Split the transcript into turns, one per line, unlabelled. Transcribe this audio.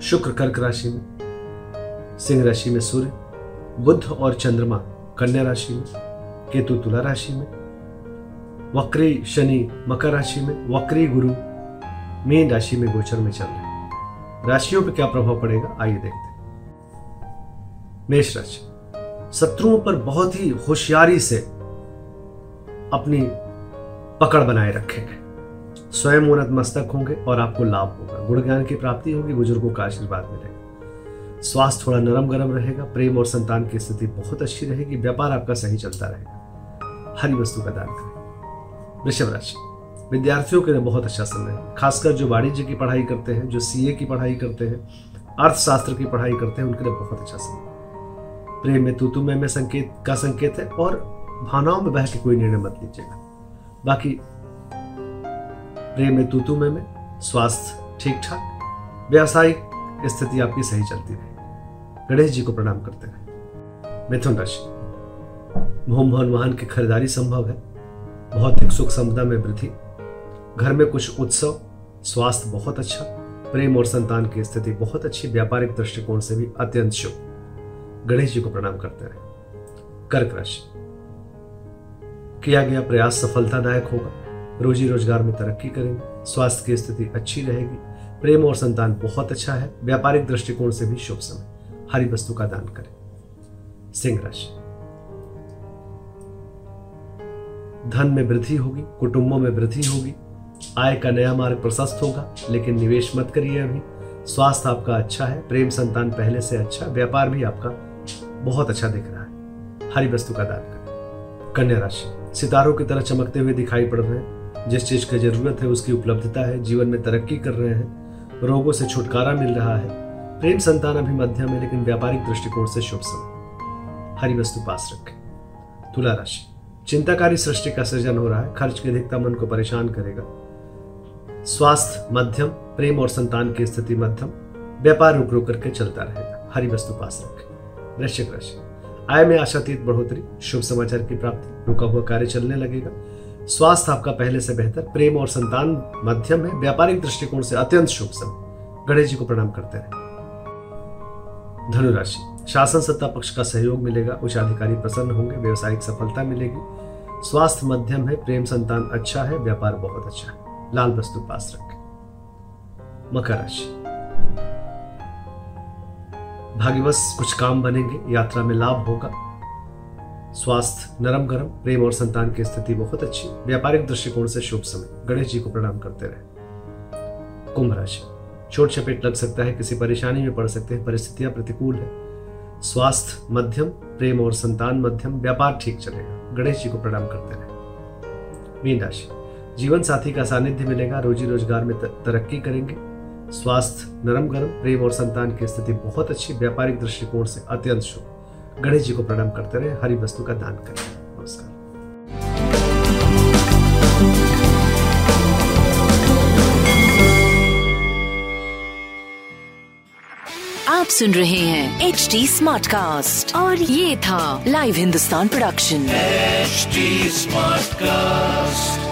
शुक्र कर्क राशि में, सिंह राशि में सूर्य बुद्ध और चंद्रमा कन्या राशि में, केतु तुला राशि में, वक्री शनि मकर राशि में, वक्री गुरु मीन राशि में गोचर में चल रहे राशियों पर क्या प्रभाव पड़ेगा? आइए देखते हैं। मेष राशि, शत्रुओं पर बहुत ही होशियारी से अपनी पकड़ बनाए रखेंगे स्वयं उन्नत मस्तक होंगे और आपको लाभ होगा। गुण ज्ञान की प्राप्ति होगी बुज़ुर्गों का आशीर्वाद मिलेगा। स्वास्थ्य थोड़ा नरम गरम रहेगा प्रेम और संतान की स्थिति बहुत अच्छी रहेगी व्यापार आपका सही चलता रहेगा। हरी वस्तु का दान करें। वृषभ राशि विद्यार्थियों के लिए बहुत अच्छा समय है खासकर जो वाणिज्य की पढ़ाई करते हैं जो सीए की पढ़ाई करते हैं अर्थशास्त्र की पढ़ाई करते हैं उनके लिए बहुत अच्छा समय प्रेम में तू में, में संकेत का संकेत है और भावनाओं में बह के कोई निर्णय मत लीजिएगा। बाकी प्रेम में तू में, में। स्वास्थ्य ठीक ठाक व्यावसायिक स्थिति आपकी सही चलती रहे। गणेश जी को प्रणाम करते रहे। मिथुन राशि। भूम भवन वाहन की खरीदारी संभव है। भौतिक सुख संपदा में वृद्धि। घर में कुछ उत्सव। स्वास्थ्य बहुत अच्छा। प्रेम और संतान की स्थिति बहुत अच्छी। व्यापारिक दृष्टिकोण से भी अत्यंत शुभ। गणेश जी को प्रणाम करते रहे। कर्क राशि। किया गया प्रयास सफलतादायक होगा। रोजी रोज़गार में तरक्की करेंगे, स्वास्थ्य की स्थिति अच्छी रहेगी, प्रेम और संतान बहुत अच्छा है, व्यापारिक दृष्टिकोण से भी शुभ समय। हरी वस्तु का दान करें। सिंह राशि। धन में वृद्धि होगी, कुटुंबों में वृद्धि होगी, आय का नया मार्ग प्रशस्त होगा, लेकिन निवेश मत करिए अभी। स्वास्थ्य आपका अच्छा है, प्रेम संतान पहले से अच्छा व्यापार भी आपका बहुत अच्छा दिख रहा है। हरी वस्तु का दान करें। कन्या राशि। सितारों की तरह चमकते हुए दिखाई पड़ रहे हैं। जिस चीज़ की ज़रूरत है उसकी उपलब्धता है, जीवन में तरक्की कर रहे हैं, रोगों से छुटकारा मिल रहा है, प्रेम संतान अभी मध्यम है, लेकिन व्यापारिक दृष्टिकोण से शुभ समय। हरी वस्तु पास रखें। तुला राशि। चिंताकारी सृष्टि का सृजन हो रहा है, खर्च की अधिकता मन को परेशान करेगा। स्वास्थ्य मध्यम, प्रेम और संतान की स्थिति मध्यम, व्यापार रुक रुक करके चलता रहेगा। हरी वस्तु पास रखें। वृश्चिक राशि। आय में आशातीत बढ़ोतरी, शुभ समाचार की प्राप्ति, रुका हुआ कार्य चलने लगेगा। स्वास्थ्य आपका पहले से बेहतर, प्रेम और संतान मध्यम है, व्यापारिक दृष्टिकोण से अत्यंत शुभ समय गणेश जी को प्रणाम करते रहे। धनुराशि, शासन सत्ता पक्ष का सहयोग मिलेगा उच्च अधिकारी प्रसन्न होंगे, व्यवसायिक सफलता मिलेगी। स्वास्थ्य मध्यम है, प्रेम संतान अच्छा है, व्यापार बहुत अच्छा है। लाल वस्तु पास रखें। मकर राशि, भाग्यवश कुछ काम बनेंगे, यात्रा में लाभ होगा। स्वास्थ्य, नरम गरम, प्रेम और संतान की स्थिति बहुत अच्छी व्यापारिक दृष्टिकोण से शुभ समय। गणेश जी को प्रणाम करते रहे। कुंभ राशि। छोट चपेट लग सकता है, किसी परेशानी में पड़ सकते हैं, परिस्थितियाँ प्रतिकूल है। स्वास्थ्य मध्यम, प्रेम और संतान मध्यम, व्यापार ठीक चलेगा। गणेश जी को प्रणाम करते रहे। मीन राशि। जीवन साथी का सानिध्य मिलेगा, रोजी रोज़गार में तरक्की करेंगे। स्वास्थ्य नरम गरम, प्रेम और संतान की स्थिति बहुत अच्छी, व्यापारिक दृष्टिकोण से अत्यंत शुभ। गणेश जी को प्रणाम करते रहे हरी वस्तु का दान करें। नमस्कार।
आप सुन रहे हैं एच डी स्मार्ट कास्ट और ये था live Hindustan production
H smart Smartcast.